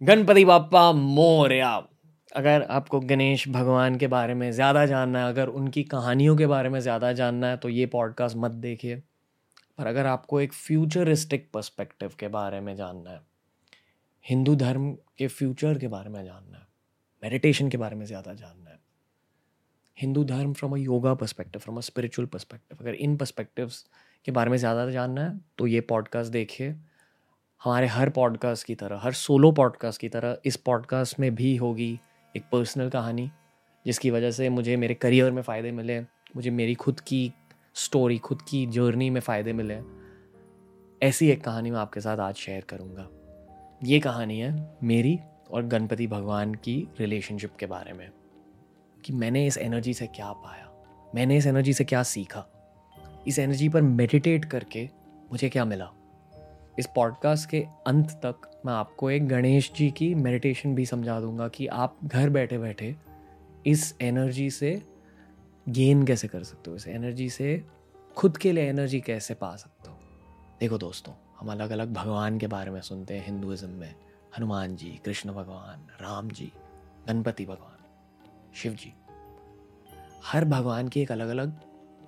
गणपति बापा मोरया अगर आपको गणेश भगवान के बारे में ज़्यादा जानना है, अगर उनकी कहानियों के बारे में ज़्यादा जानना है तो ये पॉडकास्ट मत देखिए। पर अगर आपको एक फ्यूचरिस्टिक पर्सपेक्टिव के बारे में जानना है, हिंदू धर्म के फ्यूचर के बारे में जानना है मेडिटेशन के बारे में ज़्यादा जानना है, हिंदू धर्म from a yoga perspective from a spiritual perspective अगर इन पर्सपेक्टिव्स के बारे में ज़्यादा जानना है तो ये पॉडकास्ट देखिए। हमारे हर पॉडकास्ट की तरह, हर सोलो पॉडकास्ट की तरह, इस पॉडकास्ट में भी होगी एक पर्सनल कहानी, जिसकी वजह से मुझे मेरे करियर में फ़ायदे मिले, मुझे मेरी खुद की स्टोरी खुद की जर्नी में फ़ायदे मिले। ऐसी एक कहानी मैं आपके साथ आज शेयर करूँगा। ये कहानी है मेरी और गणपति भगवान की रिलेशनशिप के बारे में, कि मैंने इस एनर्जी से क्या पाया, मैंने इस एनर्जी से क्या सीखा, इस एनर्जी पर मेडिटेट करके मुझे क्या मिला। इस पॉडकास्ट के अंत तक मैं आपको एक गणेश जी की मेडिटेशन भी समझा दूँगा कि आप घर बैठे बैठे इस एनर्जी से गेन कैसे कर सकते हो? इस एनर्जी से खुद के लिए एनर्जी कैसे पा सकते हो? देखो दोस्तों, हम अलग अलग भगवान के बारे में सुनते हैं हिंदुज़म में। हनुमान जी, कृष्ण भगवान, राम जी, गणपति भगवान, शिव जी। हर भगवान की एक अलग अलग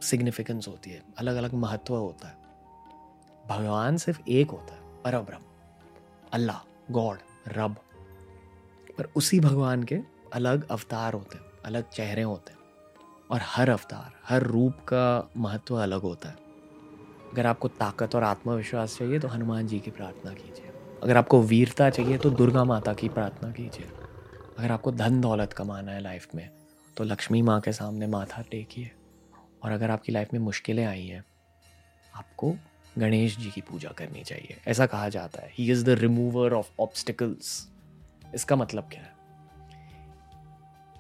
सिग्निफिकेंस होती है अलग अलग महत्व होता है। भगवान सिर्फ़ एक होता है पर ब्रह्म अल्लाह, गॉड, रब। पर उसी भगवान के अलग अवतार होते हैं, अलग चेहरे होते हैं। और हर अवतार, हर रूप का महत्व अलग होता है। अगर आपको ताकत और आत्मविश्वास चाहिए तो हनुमान जी की प्रार्थना कीजिए। अगर आपको वीरता चाहिए तो दुर्गा माता की प्रार्थना कीजिए। अगर आपको धन दौलत कमाना है लाइफ में तो लक्ष्मी माँ के सामने माथा टेकिए। और अगर आपकी लाइफ में मुश्किलें आई हैं, आपको गणेश जी की पूजा करनी चाहिए। ऐसा कहा जाता है। He is the remover of obstacles इसका मतलब क्या है?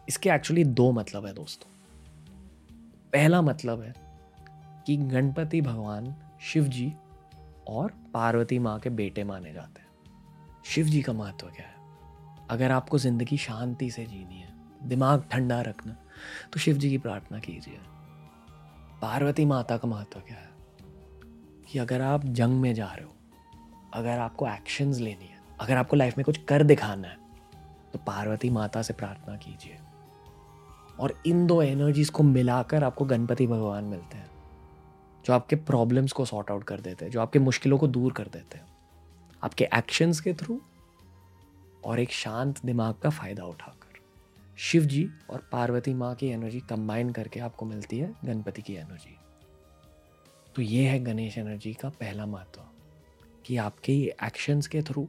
इसके एक्चुअली दो मतलब है दोस्तों। पहला मतलब है कि गणपति भगवान शिव जी और पार्वती माँ के बेटे माने जाते हैं। शिव जी का महत्व क्या है? अगर आपको ज़िंदगी शांति से जीनी है, दिमाग ठंडा रखना तो शिव जी की प्रार्थना कीजिए। पार्वती माता का महत्व क्या है? कि अगर आप जंग में जा रहे हो, अगर आपको एक्शंस लेनी है, अगर आपको लाइफ में कुछ कर दिखाना है तो पार्वती माता से प्रार्थना कीजिए। और इन दो एनर्जीज को मिलाकर आपको गणपति भगवान मिलते हैं, जो आपके प्रॉब्लम्स को सॉर्ट आउट कर देते हैं, जो आपके मुश्किलों को दूर कर देते हैं। आपके एक्शंस के थ्रू और एक शांत दिमाग का फ़ायदा उठाकर। शिव जी और पार्वती माँ की एनर्जी कंबाइन करके आपको मिलती है गणपति की एनर्जी तो ये है गणेश एनर्जी का पहला महत्व, कि आपके ही एक्शंस के थ्रू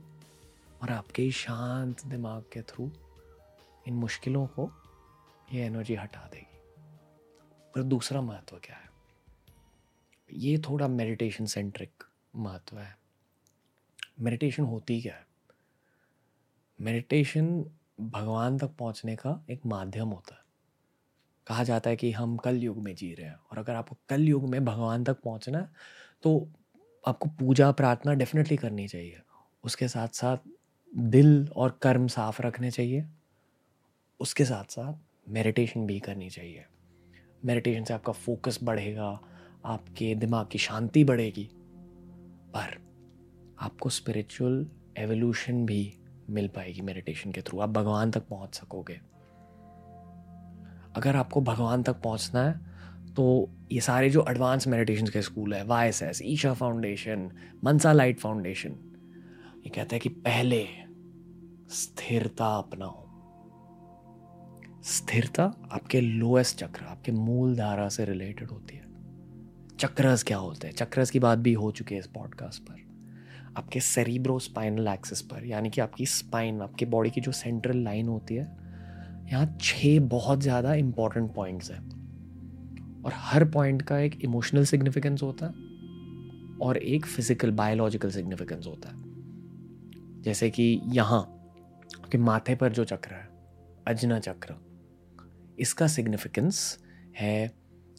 और आपके ही शांत दिमाग के थ्रू इन मुश्किलों को ये एनर्जी हटा देगी। पर दूसरा महत्व क्या है? ये थोड़ा मेडिटेशन सेंट्रिक महत्व है। मेडिटेशन होती क्या है? मेडिटेशन भगवान तक पहुँचने का एक माध्यम होता है। कहा जाता है कि हम कल युग में जी रहे हैं। और अगर आपको कल युग में भगवान तक पहुँचना है तो आपको पूजा प्रार्थना डेफिनेटली करनी चाहिए। उसके साथ साथ दिल और कर्म साफ़ रखने चाहिए। उसके साथ साथ मेडिटेशन भी करनी चाहिए। मेडिटेशन से आपका फोकस बढ़ेगा, आपके दिमाग की शांति बढ़ेगी। पर आपको स्पिरिचुअल एवोल्यूशन भी मिल पाएगी मेडिटेशन के थ्रू आप भगवान तक पहुँच सकोगे। अगर आपको भगवान तक पहुँचना है तो ये सारे जो एडवांस मेडिटेशन के स्कूल है Y S S Isha Foundation Mansa Light Foundation ये कहते हैं कि पहले स्थिरता अपनाओ। स्थिरता आपके लोएस्ट चक्र, आपके मूल धारा से रिलेटेड होती है। चक्रस क्या होते हैं? चक्रस की बात भी हो चुकी है इस पॉडकास्ट पर। आपके सेरिब्रो स्पाइनल एक्सिस पर, यानी कि आपकी स्पाइन आपके बॉडी की जो सेंट्रल लाइन होती है यहाँ छः बहुत ज़्यादा इंपॉर्टेंट पॉइंट्स हैं। और हर पॉइंट का एक इमोशनल सिग्निफिकेंस होता है और एक फ़िज़िकल बायोलॉजिकल सिग्निफिकेंस होता है। जैसे कि यहाँ आपके माथे पर जो चक्र है, अजना चक्र, इसका सिग्निफिकेंस है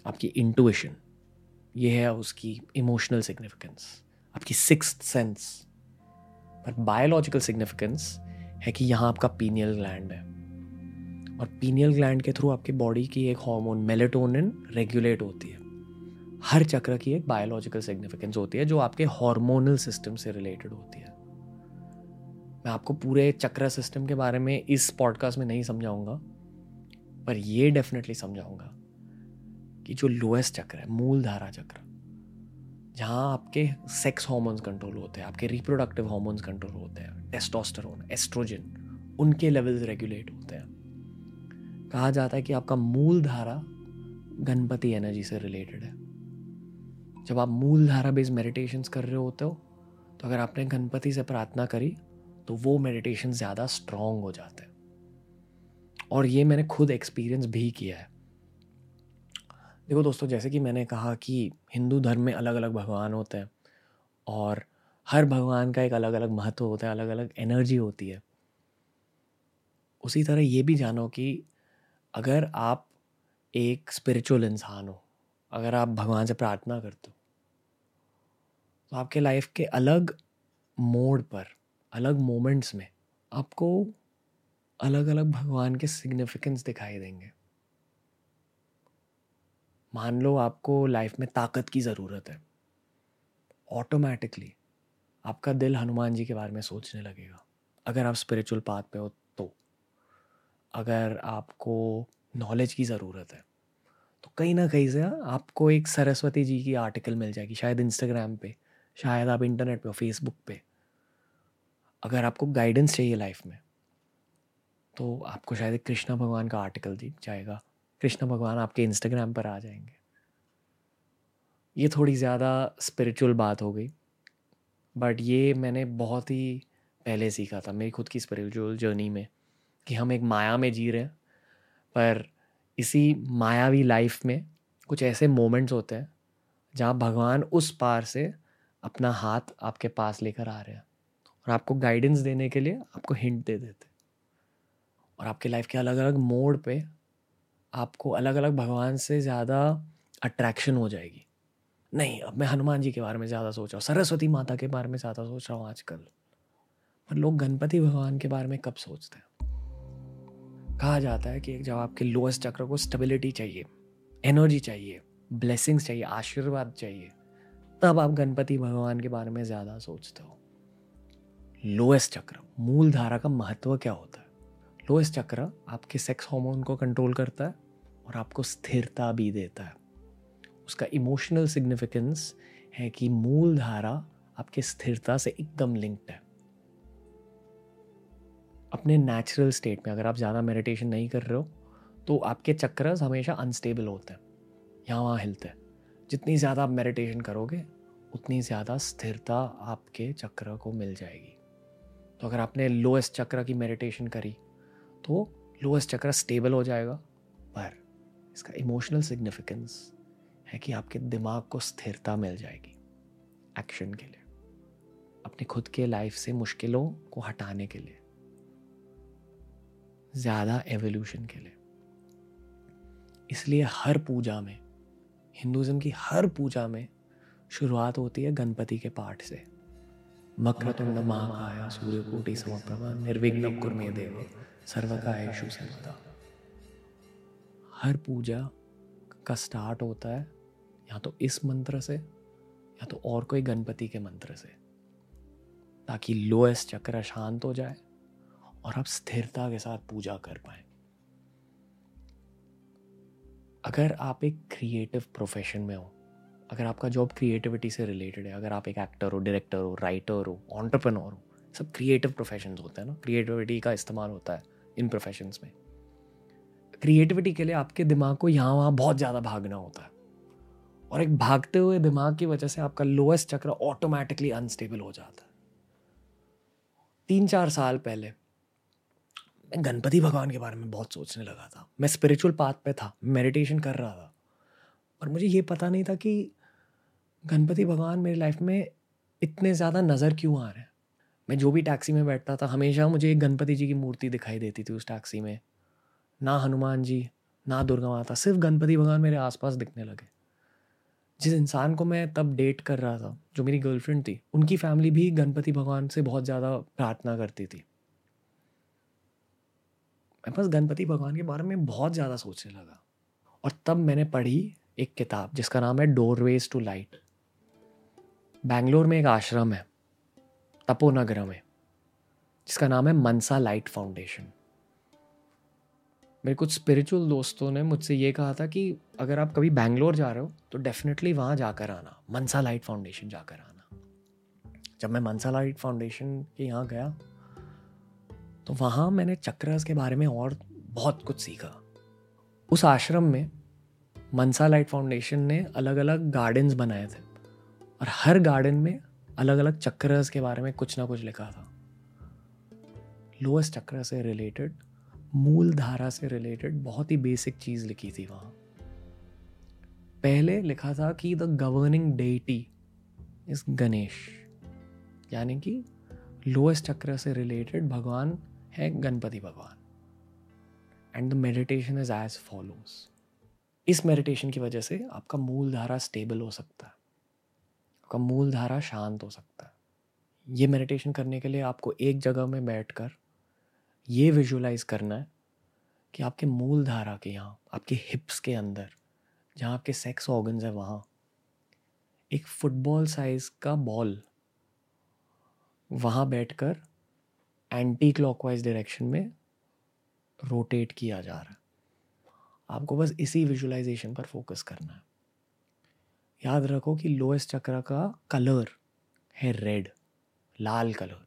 आपकी इंटुएशन ये है उसकी इमोशनल सिग्निफिकेंस आपकी सिक्स सेंस पर बायोलॉजिकल सिग्निफिकेंस है कि यहाँ आपका पीनियल ग्लैंड है। और पीनियल ग्लैंड के थ्रू आपकी बॉडी की एक हार्मोन मेलेटोनिन रेगुलेट होती है। हर चक्र की एक बायोलॉजिकल सिग्निफिकेंस होती है, जो आपके हार्मोनल सिस्टम से रिलेटेड होती है। मैं आपको पूरे चक्र सिस्टम के बारे में इस पॉडकास्ट में नहीं समझाऊँगा, पर ये डेफिनेटली समझाऊँगा कि जो लोएस्ट चक्र है मूल धारा चक्र, जहाँ आपके सेक्स हार्मोन्स कंट्रोल होते हैं, आपके रिप्रोडक्टिव हार्मोन्स कंट्रोल होते हैं टेस्टोस्टेरोन एस्ट्रोजन उनके लेवल्स रेगुलेट होते हैं। कहा जाता है कि आपका मूल धारा गणपति एनर्जी से रिलेटेड है। जब आप मूल धारा बेस्ड मेडिटेशन कर रहे होते हो तो अगर आपने गणपति से प्रार्थना करी तो वो मेडिटेशन ज़्यादा स्ट्रांग हो जाते हैं। और ये मैंने खुद एक्सपीरियंस भी किया है। देखो दोस्तों, जैसे कि मैंने कहा कि हिंदू धर्म में अलग अलग भगवान होते हैं, और हर भगवान का एक अलग अलग महत्व होता है अलग अलग एनर्जी होती है। उसी तरह ये भी जानो कि अगर आप एक स्पिरिचुअल इंसान हो, अगर आप भगवान से प्रार्थना करते हो तो आपके लाइफ के अलग मोड पर, अलग मोमेंट्स में आपको अलग अलग भगवान के सिग्निफिकेंस दिखाई देंगे। मान लो आपको लाइफ में ताकत की ज़रूरत है ऑटोमेटिकली आपका दिल हनुमान जी के बारे में सोचने लगेगा। अगर आप स्पिरिचुअल पाथ पे हो अगर आपको नॉलेज की ज़रूरत है तो कहीं ना कहीं से आपको एक सरस्वती जी की आर्टिकल मिल जाएगी, शायद इंस्टाग्राम पे, शायद आप इंटरनेट पे फेसबुक पे। अगर आपको गाइडेंस चाहिए लाइफ में तो आपको शायद कृष्णा भगवान का आर्टिकल दिख जाएगा। कृष्णा भगवान आपके इंस्टाग्राम पर आ जाएँगे। ये थोड़ी ज़्यादा स्पिरिचुअल बात हो गई बट ये मैंने बहुत ही पहले सीखा था, मेरी खुद की स्पिरिचुअल जर्नी में। कि हम एक माया में जी रहे हैं। पर इसी मायावी लाइफ में कुछ ऐसे मोमेंट्स होते हैं, जहाँ भगवान उस पार से अपना हाथ आपके पास लेकर आ रहे हैं और आपको गाइडेंस देने के लिए आपको हिंट दे देते और आपके लाइफ के अलग अलग मोड पे आपको अलग अलग भगवान से ज़्यादा अट्रैक्शन हो जाएगी। नहीं, अब मैं हनुमान जी के बारे में ज़्यादा सोच रहा हूँ, सरस्वती माता के बारे में ज़्यादा सोच रहा हूँ आजकल। पर लोग गणपति भगवान के बारे में कब सोचते हैं? कहा जाता है कि जब आपके लोएस्ट चक्र को स्टेबिलिटी चाहिए एनर्जी चाहिए ब्लेसिंग्स चाहिए, आशीर्वाद चाहिए, तब आप गणपति भगवान के बारे में ज़्यादा सोचते हो। लोएस्ट चक्र मूल धारा का महत्व क्या होता है? लोएस्ट चक्र आपके सेक्स हार्मोन को कंट्रोल करता है और आपको स्थिरता भी देता है। उसका इमोशनल सिग्निफिकेंस है कि मूल धारा आपके स्थिरता से एकदम लिंक्ड है। अपने नेचुरल स्टेट में, अगर आप ज़्यादा मेडिटेशन नहीं कर रहे हो तो आपके चक्र हमेशा अनस्टेबल होते हैं। यहाँ वहाँ हिलते हैं। जितनी ज़्यादा आप मेडिटेशन करोगे, उतनी ज़्यादा स्थिरता आपके चक्र को मिल जाएगी। तो अगर आपने लोएस्ट चक्र की मेडिटेशन करी तो लोएस्ट चक्र स्टेबल हो जाएगा। पर इसका इमोशनल सिग्निफिकेंस है कि आपके दिमाग को स्थिरता मिल जाएगी एक्शन के लिए। अपने खुद के लाइफ से मुश्किलों को हटाने के लिए। ज़्यादा एवोल्यूशन के लिए। इसलिए हर पूजा में, हिंदुज़म की हर पूजा में शुरुआत होती है गणपति के पाठ से। मक्रतुंड महाकाया सूर्यकोटि समप्रभा निर्विघ्न कुर्मे देव सर्वकायेषु सर्वदा हर पूजा का स्टार्ट होता है या तो इस मंत्र से या तो और कोई गणपति के मंत्र से, ताकि लोएस्ट चक्र शांत हो जाए। और आप स्थिरता के साथ पूजा कर पाए। अगर आप एक क्रिएटिव प्रोफेशन में हो, अगर आपका जॉब क्रिएटिविटी से रिलेटेड है, अगर आप एक एक्टर हो डायरेक्टर हो राइटर हो ऑन्टरप्रनोर हो, सब क्रिएटिव प्रोफेशन होते हैं ना। क्रिएटिविटी का इस्तेमाल होता है इन प्रोफेशंस में। क्रिएटिविटी के लिए आपके दिमाग को यहाँ वहाँ बहुत ज़्यादा भागना होता है। और एक भागते हुए दिमाग की वजह से आपका लोएस्ट चक्र ऑटोमेटिकली अनस्टेबल हो जाता है। तीन चार साल पहले गणपति भगवान के बारे में बहुत सोचने लगा था। मैं स्पिरिचुअल पाथ पे था मेडिटेशन कर रहा था। और मुझे ये पता नहीं था कि गणपति भगवान मेरी लाइफ में इतने ज़्यादा नज़र क्यों आ रहे हैं। मैं जो भी टैक्सी में बैठता था, हमेशा मुझे एक गणपति जी की मूर्ति दिखाई देती थी उस टैक्सी में। ना हनुमान जी, ना दुर्गा माता, सिर्फ़ गणपति भगवान मेरे आसपास दिखने लगे। जिस इंसान को मैं तब डेट कर रहा था, जो मेरी गर्लफ्रेंड थी, उनकी फैमिली भी गणपति भगवान से बहुत ज़्यादा प्रार्थना करती थी। मैं बस गणपति भगवान के बारे में बहुत ज़्यादा सोचने लगा। और तब मैंने पढ़ी एक किताब जिसका नाम है डोरवेज टू लाइट बैंगलोर में एक आश्रम है, तपोनगर में, जिसका नाम है मनसा लाइट फाउंडेशन मेरे कुछ स्पिरिचुअल दोस्तों ने मुझसे ये कहा था कि अगर आप कभी बैंगलोर जा रहे हो तो डेफिनेटली वहाँ जाकर आना, मनसा लाइट फाउंडेशन जाकर आना। जब मैं मनसा लाइट फाउंडेशन के यहाँ गया तो वहाँ मैंने चक्रस के बारे में और बहुत कुछ सीखा। उस आश्रम में मनसा लाइट फाउंडेशन ने अलग अलग गार्डन्स बनाए थे और हर गार्डन में अलग अलग चक्रस के बारे में कुछ ना कुछ लिखा था। लोएस्ट चक्र से रिलेटेड, मूल धारा से रिलेटेड बहुत ही बेसिक चीज़ लिखी थी वहाँ। पहले लिखा था कि the governing deity is Ganesh, यानी कि लोएस्ट चक्र से रिलेटेड भगवान है गणपति भगवान। And the meditation is as follows इस मेडिटेशन की वजह से आपका मूल धारा स्टेबल हो सकता है। आपका मूल धारा शांत हो सकता है। ये मेडिटेशन करने के लिए आपको एक जगह में बैठकर ये विजुलाइज करना है कि आपके मूल धारा के यहाँ, आपके हिप्स के अंदर, जहाँ आपके सेक्स ऑर्गन्स है, वहाँ एक फुटबॉल साइज़ का बॉल वहाँ बैठकर एंटी क्लॉकवाइज डायरेक्शन में रोटेट किया जा रहा है आपको बस इसी विजुलाइजेशन पर फोकस करना है याद रखो कि लोएस्ट चक्र का कलर है रेड लाल कलर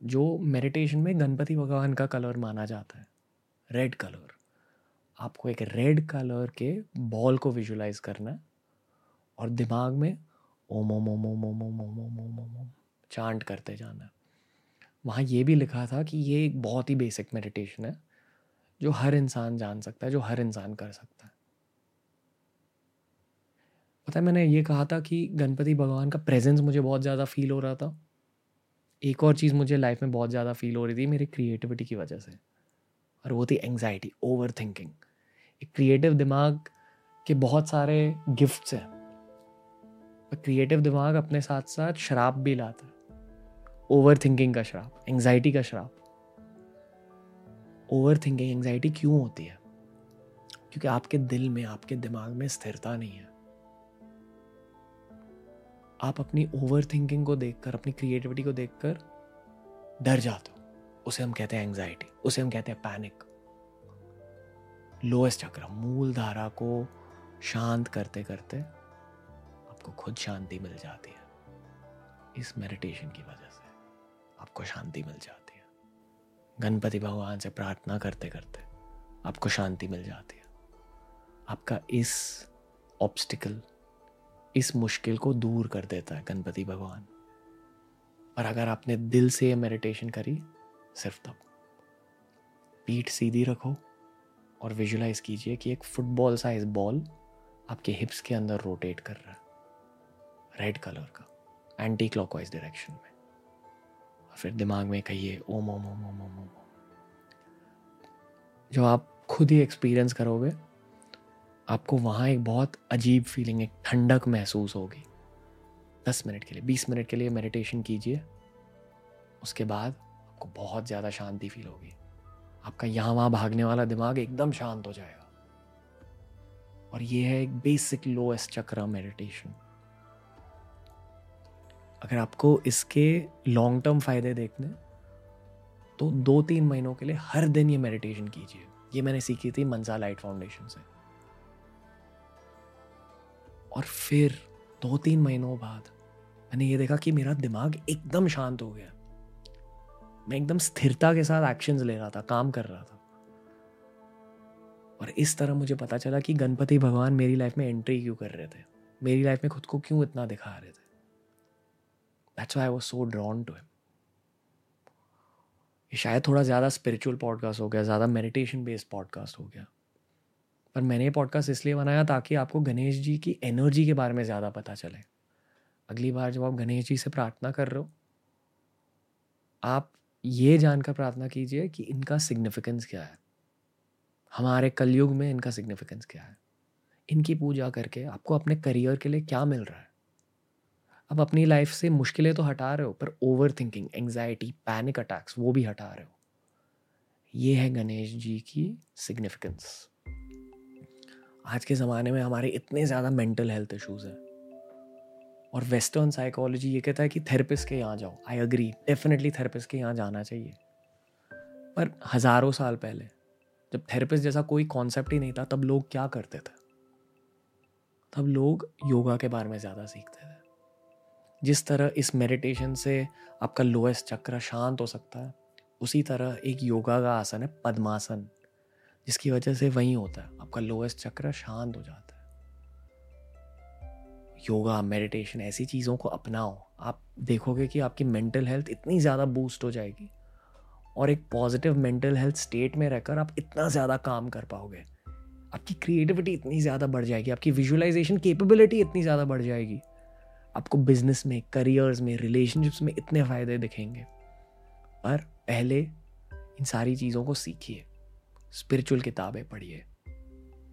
जो मेडिटेशन में गणपति भगवान का कलर माना जाता है रेड कलर आपको एक रेड कलर के बॉल को विजुलाइज करना है और दिमाग में ओम ओम ओम ओम ओम ओम ओम ओम ओम चांट करते जाना है वहाँ ये भी लिखा था कि ये एक बहुत ही बेसिक मेडिटेशन है, जो हर इंसान जान सकता है, जो हर इंसान कर सकता है। पता है, मैंने ये कहा था कि गणपति भगवान का प्रेजेंस मुझे बहुत ज़्यादा फील हो रहा था। एक और चीज़ मुझे लाइफ में बहुत ज़्यादा फील हो रही थी, मेरी क्रिएटिविटी की वजह से, और वो थी एंग्जाइटी ओवर थिंकिंग एक क्रिएटिव दिमाग के बहुत सारे गिफ्ट्स हैं क्रिएटिव दिमाग अपने साथ साथ शराब भी लाता है। ओवर थिंकिंग का शराब एंग्जाइटी का शराब ओवर थिंकिंग एंग्जाइटी क्यों होती है? क्योंकि आपके दिल में, आपके दिमाग में स्थिरता नहीं है। आप अपनी ओवर थिंकिंग को देखकर, अपनी क्रिएटिविटी को देखकर डर जाते हो। उसे हम कहते हैं एंग्जाइटी उसे हम कहते हैं पैनिक लोएस्ट चक्र, मूल धारा को शांत करते करते आपको खुद शांति मिल जाती है। इस मेडिटेशन की वजह आपको शांति मिल जाती है। गणपति भगवान से प्रार्थना करते करते आपको शांति मिल जाती है। आपका इस ऑब्स्टिकल इस मुश्किल को दूर कर देता है गणपति भगवान। और अगर आपने दिल से ये मेडिटेशन करी, सिर्फ़ तब। पीठ सीधी रखो और विजुलाइज कीजिए कि एक फुटबॉल साइज़ बॉल आपके हिप्स के अंदर रोटेट कर रहा है। रेड कलर का एंटी क्लॉकवाइज डायरेक्शन में। फिर दिमाग में कहिए ओम ओम ओम ओम ओम ओम जो आप खुद ही एक्सपीरियंस करोगे, आपको वहाँ एक बहुत अजीब फीलिंग एक ठंडक महसूस होगी। दस मिनट के लिए, बीस मिनट के लिए मेडिटेशन कीजिए। उसके बाद आपको बहुत ज़्यादा शांति फील होगी। आपका यहाँ वहाँ भागने वाला दिमाग एकदम शांत हो जाएगा। और ये है एक बेसिक लोएस्ट चक्र मेडिटेशन अगर आपको इसके लॉन्ग टर्म फ़ायदे देखने तो दो तीन महीनों के लिए हर दिन ये मेडिटेशन कीजिए। ये मैंने सीखी थी मंजा लाइट फाउंडेशन से। और फिर दो तीन महीनों बाद मैंने ये देखा कि मेरा दिमाग एकदम शांत हो गया। मैं एकदम स्थिरता के साथ एक्शंस ले रहा था, काम कर रहा था। और इस तरह मुझे पता चला कि गणपति भगवान मेरी लाइफ में एंट्री क्यों कर रहे थे? मेरी लाइफ में खुद को क्यों इतना दिखा रहे थे? That's I was so drawn to him ये शायद थोड़ा ज़्यादा स्पिरिचुअल पॉडकास्ट हो गया, ज़्यादा मेडिटेशन बेस्ड पॉडकास्ट हो गया। पर मैंने ये पॉडकास्ट इसलिए बनाया ताकि आपको गणेश जी की एनर्जी के बारे में ज़्यादा पता चले। अगली बार जब आप गणेश जी से प्रार्थना कर रहे हो, आप ये जानकर प्रार्थना कीजिए कि इनका सिग्निफिकेंस क्या है। हमारे कलयुग में इनका सिग्निफिकेंस क्या है। इनकी पूजा करके आपको अपने करियर के लिए क्या मिल रहा है। अब अपनी लाइफ से मुश्किलें तो हटा रहे हो, पर over thinking anxiety panic attacks वो भी हटा रहे हो। ये है गणेश जी की सिग्निफिकेंस आज के ज़माने में हमारे इतने ज़्यादा मेंटल हेल्थ इश्यूज़ हैं। और वेस्टर्न साइकोलॉजी ये कहता है कि थेरेपिस्ट के यहाँ जाओ। आई अग्री डेफिनेटली थेरेपिस्ट के यहाँ जाना चाहिए। पर हज़ारों साल पहले, जब थेरेपिस्ट जैसा कोई कॉन्सेप्ट ही नहीं था, तब लोग क्या करते थे? तब लोग योगा के बारे में ज़्यादा सीखते थे। जिस तरह इस मेडिटेशन से आपका लोएस्ट चक्र शांत हो सकता है, उसी तरह एक योगा का आसन है, पद्मासन, जिसकी वजह से वही होता है, आपका लोएस्ट चक्र शांत हो जाता है। योगा मेडिटेशन ऐसी चीज़ों को अपनाओ। आप देखोगे कि आपकी मेंटल हेल्थ इतनी ज़्यादा बूस्ट हो जाएगी और एक पॉजिटिव मेंटल हेल्थ स्टेट में रहकर आप इतना ज़्यादा काम कर पाओगे। आपकी क्रिएटिविटी इतनी ज़्यादा बढ़ जाएगी, आपकी विजुअलाइजेशन कैपेबिलिटी इतनी ज़्यादा बढ़ जाएगी। आपको बिज़नेस में करियर्स में रिलेशनशिप्स में इतने फ़ायदे दिखेंगे। पर पहले इन सारी चीज़ों को सीखिए। स्पिरिचुअल किताबें पढ़िए।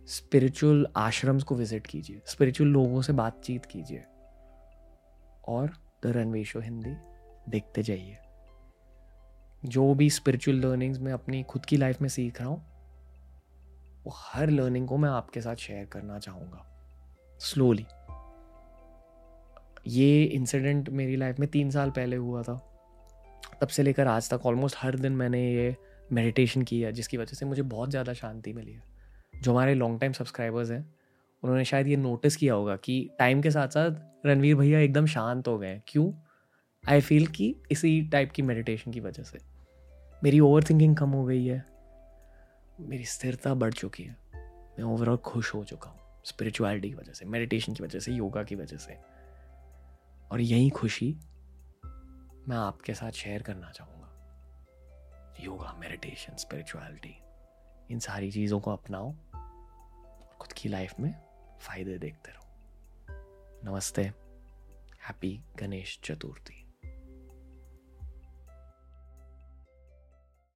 स्पिरिचुअल आश्रम्स को विज़िट कीजिए। स्पिरिचुअल लोगों से बातचीत कीजिए। और द रनवेशो हिंदी देखते जाइए। जो भी स्पिरिचुअल लर्निंग्स मैं अपनी खुद की लाइफ में सीख रहा हूँ, वो हर लर्निंग को मैं आपके साथ शेयर करना चाहूँगा। स्लोली ये इंसिडेंट मेरी लाइफ में तीन साल पहले हुआ था। तब से लेकर आज तक ऑलमोस्ट हर दिन मैंने ये मेडिटेशन किया, जिसकी वजह से मुझे बहुत ज़्यादा शांति मिली है। जो हमारे लॉन्ग टाइम सब्सक्राइबर्स हैं, उन्होंने शायद ये नोटिस किया होगा कि टाइम के साथ साथ रणवीर भैया एकदम शांत हो गए क्यों? आई फील कि इसी टाइप की मेडिटेशन की वजह से। मेरी ओवर थिंकिंग कम हो गई है। मेरी स्थिरता बढ़ चुकी है। मैं ओवरऑल खुश हो चुका हूँ। स्पिरिचुअलिटी की वजह से मेडिटेशन की वजह से योगा की वजह से। और यही खुशी मैं आपके साथ शेयर करना चाहूँगा। योगा मेडिटेशन स्पिरिचुअलिटी इन सारी चीज़ों को अपनाओ, खुद की लाइफ में फ़ायदे देखते रहो। नमस्ते हैप्पी गणेश चतुर्थी